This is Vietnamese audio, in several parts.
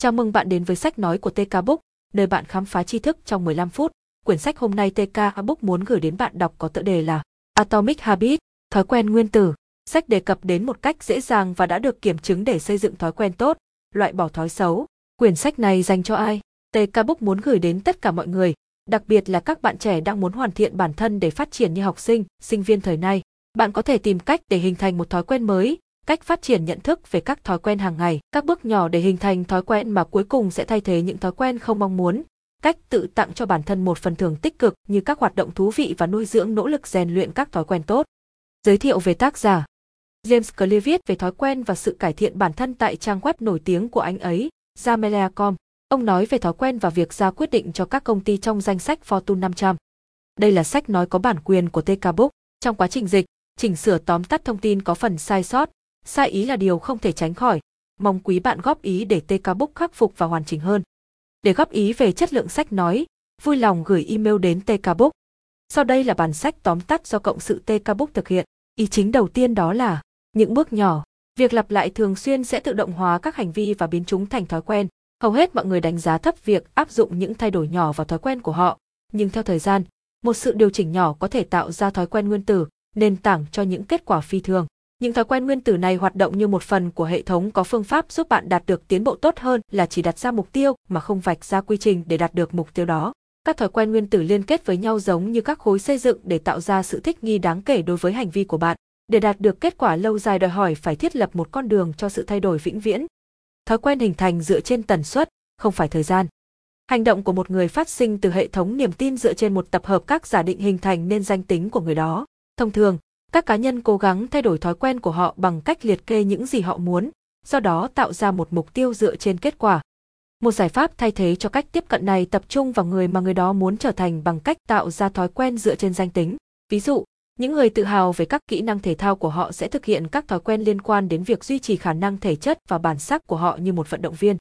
Chào mừng bạn đến với sách nói của TK Book, nơi bạn khám phá tri thức trong 15 phút. Quyển sách hôm nay TK Book muốn gửi đến bạn đọc có tựa đề là Atomic Habit, thói quen nguyên tử. Sách đề cập đến một cách dễ dàng và đã được kiểm chứng để xây dựng thói quen tốt, loại bỏ thói xấu. Quyển sách này dành cho ai? TK Book muốn gửi đến tất cả mọi người, đặc biệt là các bạn trẻ đang muốn hoàn thiện bản thân để phát triển như học sinh, sinh viên thời nay. Bạn có thể tìm cách để hình thành một thói quen mới, cách phát triển nhận thức về các thói quen hàng ngày, các bước nhỏ để hình thành thói quen mà cuối cùng sẽ thay thế những thói quen không mong muốn, cách tự tặng cho bản thân một phần thưởng tích cực như các hoạt động thú vị và nuôi dưỡng nỗ lực rèn luyện các thói quen tốt. Giới thiệu về tác giả James Clear viết về thói quen và sự cải thiện bản thân tại trang web nổi tiếng của anh ấy, Jamelia.com. Ông nói về thói quen và việc ra quyết định cho các công ty trong danh sách Fortune 500. Đây là sách nói có bản quyền của TK Book. Trong quá trình dịch, chỉnh sửa tóm tắt thông tin có phần sai sót, sai ý là điều không thể tránh khỏi. Mong quý bạn góp ý để TK Book khắc phục và hoàn chỉnh hơn. Để góp ý về chất lượng sách nói, vui lòng gửi email đến TK Book. Sau đây là bản sách tóm tắt do cộng sự TK Book thực hiện. Ý chính đầu tiên đó là những bước nhỏ. Việc lặp lại thường xuyên sẽ tự động hóa các hành vi và biến chúng thành thói quen. Hầu hết mọi người đánh giá thấp việc áp dụng những thay đổi nhỏ vào thói quen của họ, nhưng theo thời gian, một sự điều chỉnh nhỏ có thể tạo ra thói quen nguyên tử, nền tảng cho những kết quả phi thường. Những thói quen nguyên tử này hoạt động như một phần của hệ thống có phương pháp giúp bạn đạt được tiến bộ tốt hơn là chỉ đặt ra mục tiêu mà không vạch ra quy trình để đạt được mục tiêu đó. Các thói quen nguyên tử liên kết với nhau giống như các khối xây dựng để tạo ra sự thích nghi đáng kể đối với hành vi của bạn. Để đạt được kết quả lâu dài đòi hỏi phải thiết lập một con đường cho sự thay đổi vĩnh viễn. Thói quen hình thành dựa trên tần suất, không phải thời gian. Hành động của một người phát sinh từ hệ thống niềm tin dựa trên một tập hợp các giả định hình thành nên danh tính của người đó. Thông thường, các cá nhân cố gắng thay đổi thói quen của họ bằng cách liệt kê những gì họ muốn, do đó tạo ra một mục tiêu dựa trên kết quả. Một giải pháp thay thế cho cách tiếp cận này tập trung vào người mà người đó muốn trở thành bằng cách tạo ra thói quen dựa trên danh tính. Ví dụ, những người tự hào về các kỹ năng thể thao của họ sẽ thực hiện các thói quen liên quan đến việc duy trì khả năng thể chất và bản sắc của họ như một vận động viên.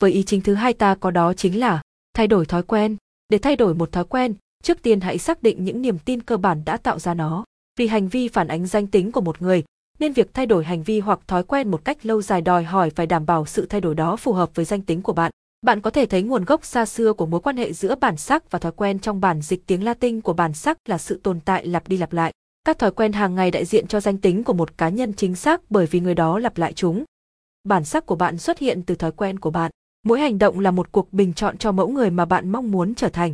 Với ý chính thứ hai ta có đó chính là thay đổi thói quen. Để thay đổi một thói quen, trước tiên hãy xác định những niềm tin cơ bản đã tạo ra nó. Vì hành vi phản ánh danh tính của một người, nên việc thay đổi hành vi hoặc thói quen một cách lâu dài đòi hỏi phải đảm bảo sự thay đổi đó phù hợp với danh tính của bạn. Bạn có thể thấy nguồn gốc xa xưa của mối quan hệ giữa bản sắc và thói quen trong bản dịch tiếng Latin của bản sắc là sự tồn tại lặp đi lặp lại. Các thói quen hàng ngày đại diện cho danh tính của một cá nhân chính xác bởi vì người đó lặp lại chúng. Bản sắc của bạn xuất hiện từ thói quen của bạn. Mỗi hành động là một cuộc bình chọn cho mẫu người mà bạn mong muốn trở thành.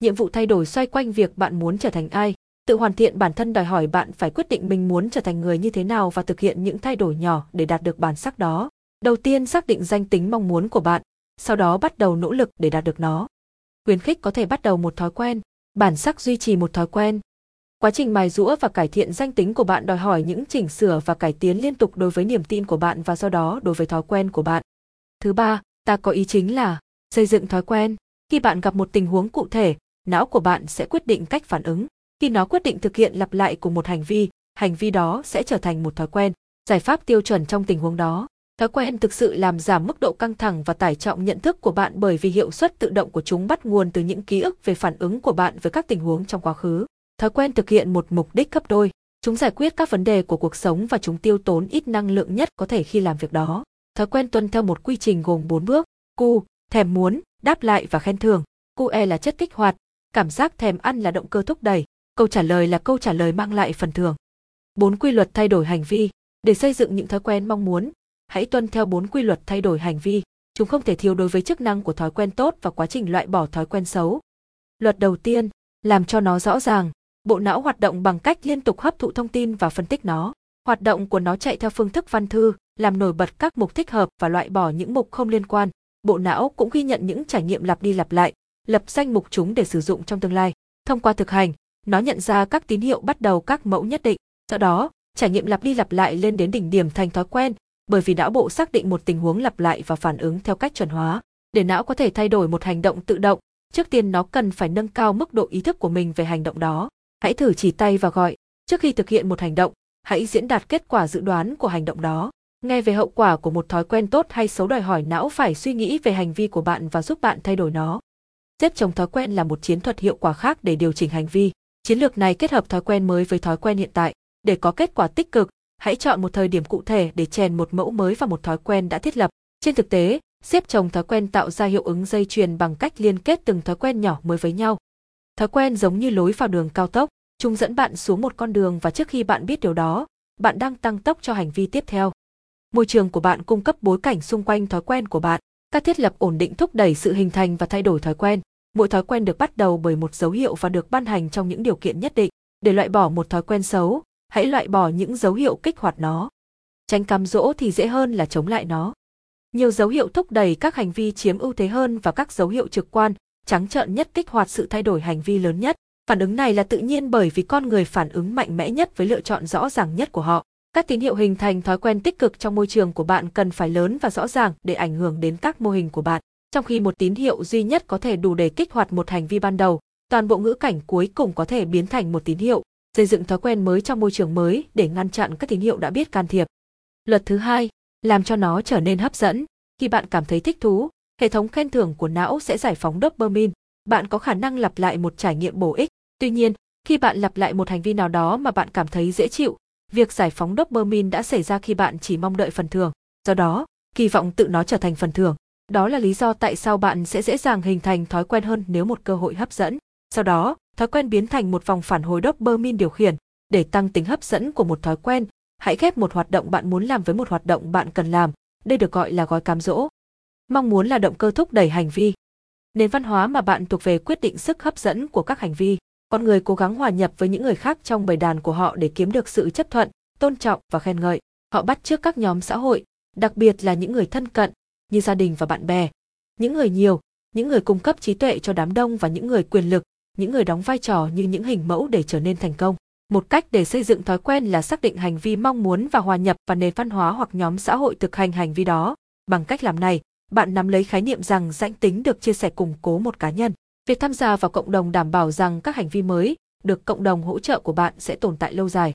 Nhiệm vụ thay đổi xoay quanh việc bạn muốn trở thành ai, Tự hoàn thiện bản thân đòi hỏi bạn phải quyết định mình muốn trở thành người như thế nào và thực hiện những thay đổi nhỏ để đạt được bản sắc đó. Đầu tiên xác định danh tính mong muốn của bạn, sau đó bắt đầu nỗ lực để đạt được nó. Khuyến khích có thể bắt đầu một thói quen, bản sắc duy trì một thói quen. Quá trình mài rũa và cải thiện danh tính của bạn đòi hỏi những chỉnh sửa và cải tiến liên tục đối với niềm tin của bạn và do đó đối với thói quen của bạn. Thứ ba, ta có ý chính là xây dựng thói quen. Khi bạn gặp một tình huống cụ thể, não của bạn sẽ quyết định cách phản ứng. Khi nó quyết định thực hiện lặp lại của một hành vi, hành vi đó sẽ trở thành một thói quen. Giải pháp tiêu chuẩn trong tình huống đó. Thói quen thực sự làm giảm mức độ căng thẳng và tải trọng nhận thức của bạn bởi vì hiệu suất tự động của chúng bắt nguồn từ những ký ức về phản ứng của bạn với các tình huống trong quá khứ. Thói quen thực hiện một mục đích gấp đôi. Chúng giải quyết các vấn đề của cuộc sống và chúng tiêu tốn ít năng lượng nhất có thể khi làm việc đó. Thói quen tuân theo một quy trình gồm 4 bước: cu, thèm muốn, đáp lại và khen thưởng. Cu e là chất kích hoạt, cảm giác thèm ăn là động cơ thúc đẩy, câu trả lời là câu trả lời mang lại phần thưởng. Bốn quy luật thay đổi hành vi, để xây dựng những thói quen mong muốn, hãy tuân theo bốn quy luật thay đổi hành vi, chúng không thể thiếu đối với chức năng của thói quen tốt và quá trình loại bỏ thói quen xấu. Luật đầu tiên, làm cho nó rõ ràng, bộ não hoạt động bằng cách liên tục hấp thụ thông tin và phân tích nó. Hoạt động của nó chạy theo phương thức văn thư, làm nổi bật các mục thích hợp và loại bỏ những mục không liên quan. Bộ não cũng ghi nhận những trải nghiệm lặp đi lặp lại, lập danh mục chúng để sử dụng trong tương lai. Thông qua thực hành, nó nhận ra các tín hiệu bắt đầu các mẫu nhất định. Sau đó, trải nghiệm lặp đi lặp lại lên đến đỉnh điểm thành thói quen, bởi vì não bộ xác định một tình huống lặp lại và phản ứng theo cách chuẩn hóa. Để não có thể thay đổi một hành động tự động, trước tiên nó cần phải nâng cao mức độ ý thức của mình về hành động đó. Hãy thử chỉ tay và gọi. Trước khi thực hiện một hành động, hãy diễn đạt kết quả dự đoán của hành động đó. Nghe về hậu quả của một thói quen tốt hay xấu đòi hỏi não phải suy nghĩ về hành vi của bạn và giúp bạn thay đổi nó. Xếp chồng thói quen là một chiến thuật hiệu quả khác để điều chỉnh hành vi. Chiến lược này kết hợp thói quen mới với thói quen hiện tại. Để có kết quả tích cực, hãy chọn một thời điểm cụ thể để chèn một mẫu mới vào một thói quen đã thiết lập. Trên thực tế, xếp chồng thói quen tạo ra hiệu ứng dây chuyền bằng cách liên kết từng thói quen nhỏ mới với nhau. Thói quen giống như lối vào đường cao tốc, chúng dẫn bạn xuống một con đường và trước khi bạn biết điều đó, bạn đang tăng tốc cho hành vi tiếp theo. Môi trường của bạn cung cấp bối cảnh xung quanh thói quen của bạn. Các thiết lập ổn định thúc đẩy sự hình thành và thay đổi thói quen. Mỗi thói quen được bắt đầu bởi một dấu hiệu và được ban hành trong những điều kiện nhất định. Để loại bỏ một thói quen xấu, hãy loại bỏ những dấu hiệu kích hoạt nó. Tránh cám dỗ thì dễ hơn là chống lại nó. Nhiều dấu hiệu thúc đẩy các hành vi chiếm ưu thế hơn và các dấu hiệu trực quan, trắng trợn nhất kích hoạt sự thay đổi hành vi lớn nhất. Phản ứng này là tự nhiên bởi vì con người phản ứng mạnh mẽ nhất với lựa chọn rõ ràng nhất của họ. Các tín hiệu hình thành thói quen tích cực trong môi trường của bạn cần phải lớn và rõ ràng để ảnh hưởng đến các mô hình của bạn. Trong khi một tín hiệu duy nhất có thể đủ để kích hoạt một hành vi ban đầu, toàn bộ ngữ cảnh cuối cùng có thể biến thành một tín hiệu, xây dựng thói quen mới trong môi trường mới để ngăn chặn các tín hiệu đã biết can thiệp. Luật thứ hai, làm cho nó trở nên hấp dẫn. Khi bạn cảm thấy thích thú, hệ thống khen thưởng của não sẽ giải phóng dopamine. Bạn có khả năng lặp lại một trải nghiệm bổ ích. Tuy nhiên, khi bạn lặp lại một hành vi nào đó mà bạn cảm thấy dễ chịu, việc giải phóng dopamine đã xảy ra khi bạn chỉ mong đợi phần thưởng. Do đó, kỳ vọng tự nó trở thành phần thưởng. Đó là lý do tại sao bạn sẽ dễ dàng hình thành thói quen hơn nếu một cơ hội hấp dẫn. Sau đó, thói quen biến thành một vòng phản hồi dopamine điều khiển. Để tăng tính hấp dẫn của một thói quen, hãy ghép một hoạt động bạn muốn làm với một hoạt động bạn cần làm. Đây được gọi là gói cám dỗ. Mong muốn là động cơ thúc đẩy hành vi. Nền văn hóa mà bạn thuộc về quyết định sức hấp dẫn của các hành vi. Con người cố gắng hòa nhập với những người khác trong bầy đàn của họ để kiếm được sự chấp thuận, tôn trọng và khen ngợi. Họ bắt chước các nhóm xã hội, đặc biệt là những người thân cận, như gia đình và bạn bè. Những người nhiều, những người cung cấp trí tuệ cho đám đông và những người quyền lực, những người đóng vai trò như những hình mẫu để trở nên thành công. Một cách để xây dựng thói quen là xác định hành vi mong muốn và hòa nhập vào nền văn hóa hoặc nhóm xã hội thực hành hành vi đó. Bằng cách làm này, bạn nắm lấy khái niệm rằng danh tính được chia sẻ củng cố một cá nhân. Việc tham gia vào cộng đồng đảm bảo rằng các hành vi mới được cộng đồng hỗ trợ của bạn sẽ tồn tại lâu dài.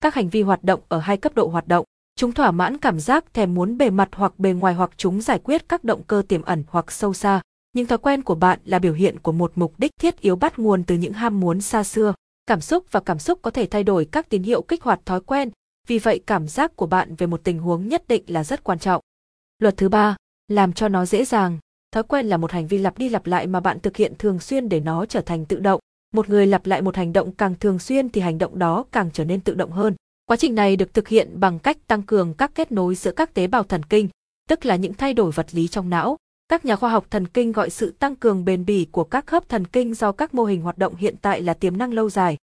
Các hành vi hoạt động ở hai cấp độ hoạt động, chúng thỏa mãn cảm giác thèm muốn bề mặt hoặc bề ngoài hoặc chúng giải quyết các động cơ tiềm ẩn hoặc sâu xa. những thói quen của bạn là biểu hiện của một mục đích thiết yếu bắt nguồn từ những ham muốn xa xưa. Cảm xúc và cảm xúc có thể thay đổi các tín hiệu kích hoạt thói quen, vì vậy cảm giác của bạn về một tình huống nhất định là rất quan trọng. Luật thứ ba, làm cho nó dễ dàng. Thói quen là một hành vi lặp đi lặp lại mà bạn thực hiện thường xuyên để nó trở thành tự động. Một người lặp lại một hành động càng thường xuyên thì hành động đó càng trở nên tự động hơn. Quá trình này được thực hiện bằng cách tăng cường các kết nối giữa các tế bào thần kinh, tức là những thay đổi vật lý trong não. Các nhà khoa học thần kinh gọi sự tăng cường bền bỉ của các khớp thần kinh do các mô hình hoạt động hiện tại là tiềm năng lâu dài.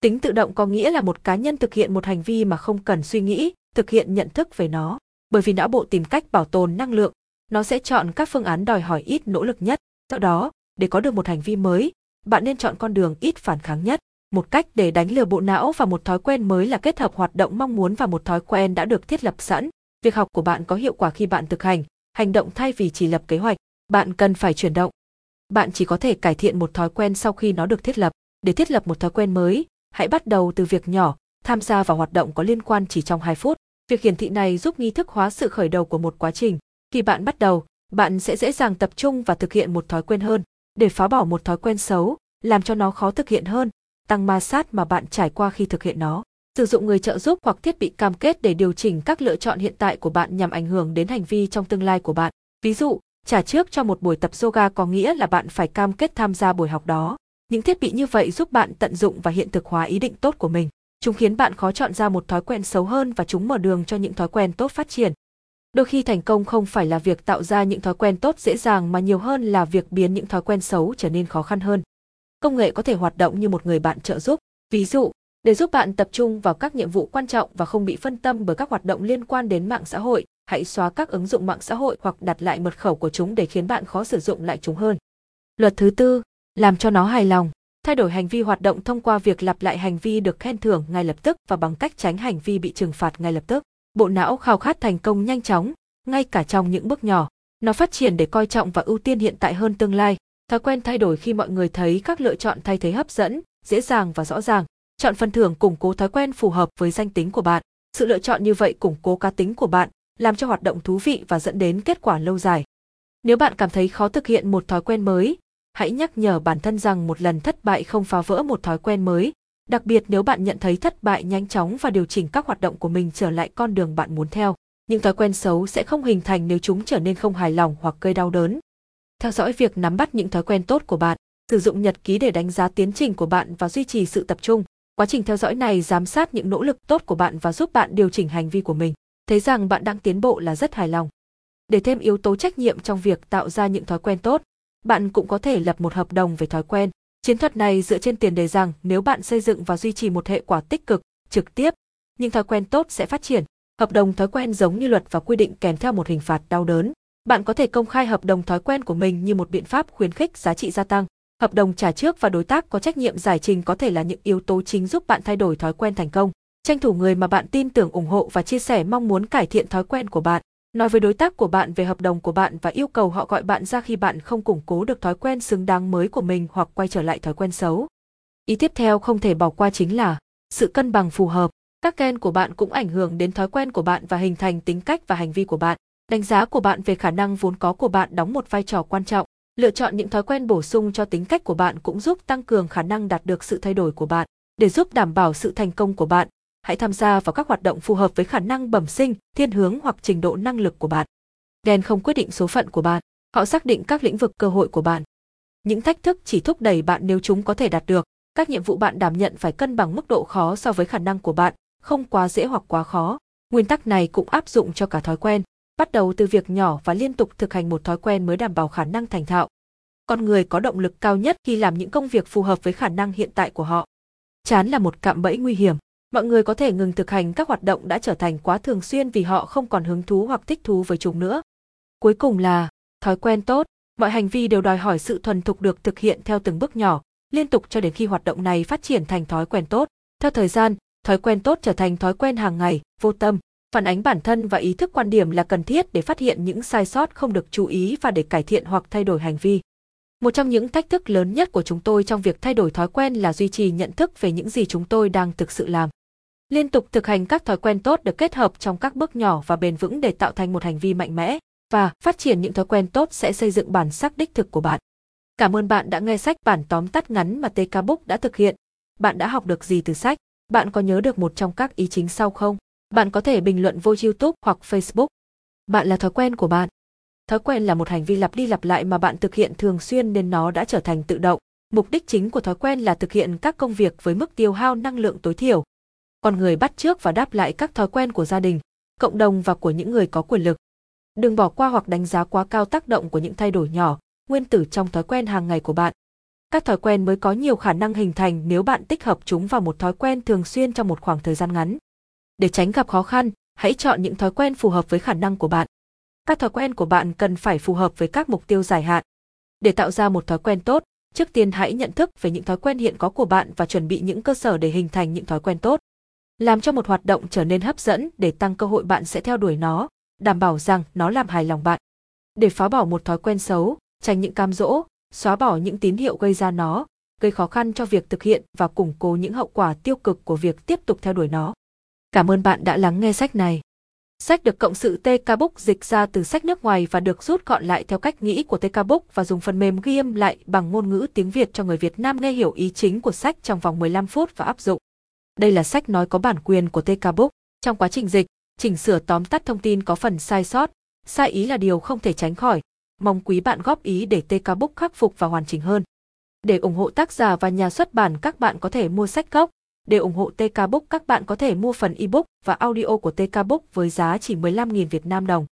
Tính tự động có nghĩa là một cá nhân thực hiện một hành vi mà không cần suy nghĩ, thực hiện nhận thức về nó. Bởi vì não bộ tìm cách bảo tồn năng lượng, nó sẽ chọn các phương án đòi hỏi ít nỗ lực nhất. Do đó, để có được một hành vi mới, bạn nên chọn con đường ít phản kháng nhất. Một cách để đánh lừa bộ não và một thói quen mới là kết hợp hoạt động mong muốn và một thói quen đã được thiết lập sẵn. Việc học của bạn có hiệu quả khi bạn thực hành, hành động thay vì chỉ lập kế hoạch. Bạn cần phải chuyển động. Bạn chỉ có thể cải thiện một thói quen sau khi nó được thiết lập. Để thiết lập một thói quen mới, hãy bắt đầu từ việc nhỏ, tham gia vào hoạt động có liên quan chỉ trong 2 phút. Việc hiển thị này giúp nghi thức hóa sự khởi đầu của một quá trình. Khi bạn bắt đầu, bạn sẽ dễ dàng tập trung và thực hiện một thói quen hơn. Để phá bỏ một thói quen xấu, làm cho nó khó thực hiện hơn, tăng ma sát mà bạn trải qua khi thực hiện nó. Sử dụng người trợ giúp hoặc thiết bị cam kết để điều chỉnh các lựa chọn hiện tại của bạn nhằm ảnh hưởng đến hành vi trong tương lai của bạn. Ví dụ, trả trước cho một buổi tập yoga có nghĩa là bạn phải cam kết tham gia buổi học đó. Những thiết bị như vậy giúp bạn tận dụng và hiện thực hóa ý định tốt của mình. Chúng khiến bạn khó chọn ra một thói quen xấu hơn và chúng mở đường cho những thói quen tốt phát triển. Đôi khi thành công không phải là việc tạo ra những thói quen tốt dễ dàng mà nhiều hơn là việc biến những thói quen xấu trở nên khó khăn hơn. Công nghệ có thể hoạt động như một người bạn trợ giúp. Ví dụ, để giúp bạn tập trung vào các nhiệm vụ quan trọng và không bị phân tâm bởi các hoạt động liên quan đến mạng xã hội, hãy xóa các ứng dụng mạng xã hội hoặc đặt lại mật khẩu của chúng để khiến bạn khó sử dụng lại chúng hơn. Luật thứ tư, làm cho nó hài lòng. Thay đổi hành vi hoạt động thông qua việc lặp lại hành vi được khen thưởng ngay lập tức và bằng cách tránh hành vi bị trừng phạt ngay lập tức. Bộ não khao khát thành công nhanh chóng, ngay cả trong những bước nhỏ. Nó phát triển để coi trọng và ưu tiên hiện tại hơn tương lai. Thói quen thay đổi khi mọi người thấy các lựa chọn thay thế hấp dẫn, dễ dàng và rõ ràng. Chọn phần thưởng củng cố thói quen phù hợp với danh tính của bạn. Sự lựa chọn như vậy củng cố cá tính của bạn, làm cho hoạt động thú vị và dẫn đến kết quả lâu dài. Nếu bạn cảm thấy khó thực hiện một thói quen mới, hãy nhắc nhở bản thân rằng một lần thất bại không phá vỡ một thói quen mới, đặc biệt nếu bạn nhận thấy thất bại nhanh chóng và điều chỉnh các hoạt động của mình trở lại con đường bạn muốn theo. Những thói quen xấu sẽ không hình thành nếu chúng trở nên không hài lòng hoặc gây đau đớn. Theo dõi việc nắm bắt những thói quen tốt của bạn, sử dụng nhật ký để đánh giá tiến trình của bạn và duy trì sự tập trung. Quá trình theo dõi này giám sát những nỗ lực tốt của bạn và giúp bạn điều chỉnh hành vi của mình. Thấy rằng bạn đang tiến bộ là rất hài lòng. Để thêm yếu tố trách nhiệm trong việc tạo ra những thói quen tốt, bạn cũng có thể lập một hợp đồng về thói quen. Chiến thuật này dựa trên tiền đề rằng nếu bạn xây dựng và duy trì một hệ quả tích cực, trực tiếp, những thói quen tốt sẽ phát triển. Hợp đồng thói quen giống như luật và quy định kèm theo một hình phạt đau đớn. Bạn có thể công khai hợp đồng thói quen của mình như một biện pháp khuyến khích giá trị gia tăng. Hợp đồng trả trước và đối tác có trách nhiệm giải trình có thể là những yếu tố chính giúp bạn thay đổi thói quen thành công. Tranh thủ người mà bạn tin tưởng ủng hộ và chia sẻ mong muốn cải thiện thói quen của bạn. Nói với đối tác của bạn về hợp đồng của bạn và yêu cầu họ gọi bạn ra khi bạn không củng cố được thói quen xứng đáng mới của mình hoặc quay trở lại thói quen xấu. Ý tiếp theo không thể bỏ qua chính là sự cân bằng phù hợp. Các gen của bạn cũng ảnh hưởng đến thói quen của bạn và hình thành tính cách và hành vi của bạn. Đánh giá của bạn về khả năng vốn có của bạn đóng một vai trò quan trọng. Lựa chọn những thói quen bổ sung cho tính cách của bạn cũng giúp tăng cường khả năng đạt được sự thay đổi của bạn. Để giúp đảm bảo sự thành công của bạn, hãy tham gia vào các hoạt động phù hợp với khả năng bẩm sinh, thiên hướng hoặc trình độ năng lực của bạn. Gen không quyết định số phận của bạn, họ xác định các lĩnh vực cơ hội của bạn. Những thách thức chỉ thúc đẩy bạn nếu chúng có thể đạt được. Các nhiệm vụ bạn đảm nhận phải cân bằng mức độ khó so với khả năng của bạn, không quá dễ hoặc quá khó. Nguyên tắc này cũng áp dụng cho cả thói quen, bắt đầu từ việc nhỏ và liên tục thực hành một thói quen mới đảm bảo khả năng thành thạo. Con người có động lực cao nhất khi làm những công việc phù hợp với khả năng hiện tại của họ. Chán là một cạm bẫy nguy hiểm. Mọi người có thể ngừng thực hành các hoạt động đã trở thành quá thường xuyên vì họ không còn hứng thú hoặc thích thú với chúng nữa. Cuối cùng là thói quen tốt, mọi hành vi đều đòi hỏi sự thuần thục được thực hiện theo từng bước nhỏ, liên tục cho đến khi hoạt động này phát triển thành thói quen tốt. Theo thời gian, thói quen tốt trở thành thói quen hàng ngày, vô tâm, phản ánh bản thân và ý thức quan điểm là cần thiết để phát hiện những sai sót không được chú ý và để cải thiện hoặc thay đổi hành vi. Một trong những thách thức lớn nhất của chúng tôi trong việc thay đổi thói quen là duy trì nhận thức về những gì chúng tôi đang thực sự làm. Liên tục thực hành các thói quen tốt được kết hợp trong các bước nhỏ và bền vững để tạo thành một hành vi mạnh mẽ và phát triển những thói quen tốt sẽ xây dựng bản sắc đích thực của bạn. Cảm ơn bạn đã nghe sách bản tóm tắt ngắn mà TK Book đã thực hiện. Bạn đã học được gì từ sách? Bạn có nhớ được một trong các ý chính sau không? Bạn có thể bình luận vô YouTube hoặc Facebook. Bạn là thói quen của bạn. Thói quen là một hành vi lặp đi lặp lại mà bạn thực hiện thường xuyên nên nó đã trở thành tự động. Mục đích chính của thói quen là thực hiện các công việc với mức tiêu hao năng lượng tối thiểu. Con người bắt chước và đáp lại các thói quen của gia đình, cộng đồng và của những người có quyền lực. Đừng bỏ qua hoặc đánh giá quá cao tác động của những thay đổi nhỏ, nguyên tử trong thói quen hàng ngày của bạn. Các thói quen mới có nhiều khả năng hình thành nếu bạn tích hợp chúng vào một thói quen thường xuyên trong một khoảng thời gian ngắn. Để tránh gặp khó khăn, hãy chọn những thói quen phù hợp với khả năng của bạn. Các thói quen của bạn cần phải phù hợp với các mục tiêu dài hạn. Để tạo ra một thói quen tốt, trước tiên hãy nhận thức về những thói quen hiện có của bạn và chuẩn bị những cơ sở để hình thành những thói quen tốt. Làm cho một hoạt động trở nên hấp dẫn để tăng cơ hội bạn sẽ theo đuổi nó, đảm bảo rằng nó làm hài lòng bạn. Để phá bỏ một thói quen xấu, tránh những cam dỗ, xóa bỏ những tín hiệu gây ra nó, gây khó khăn cho việc thực hiện và củng cố những hậu quả tiêu cực của việc tiếp tục theo đuổi nó. Cảm ơn bạn đã lắng nghe sách này. Sách được cộng sự TK Book dịch ra từ sách nước ngoài và được rút gọn lại theo cách nghĩ của TK Book và dùng phần mềm ghi âm lại bằng ngôn ngữ tiếng Việt cho người Việt Nam nghe hiểu ý chính của sách trong vòng 15 phút và áp dụng. Đây là sách nói có bản quyền của TK Book. Trong quá trình dịch, chỉnh sửa tóm tắt thông tin có phần sai sót, sai ý là điều không thể tránh khỏi. Mong quý bạn góp ý để TK Book khắc phục và hoàn chỉnh hơn. Để ủng hộ tác giả và nhà xuất bản các bạn có thể mua sách gốc, để ủng hộ TK Book, các bạn có thể mua phần ebook và audio của TK Book với giá chỉ 15.000 Việt Nam đồng.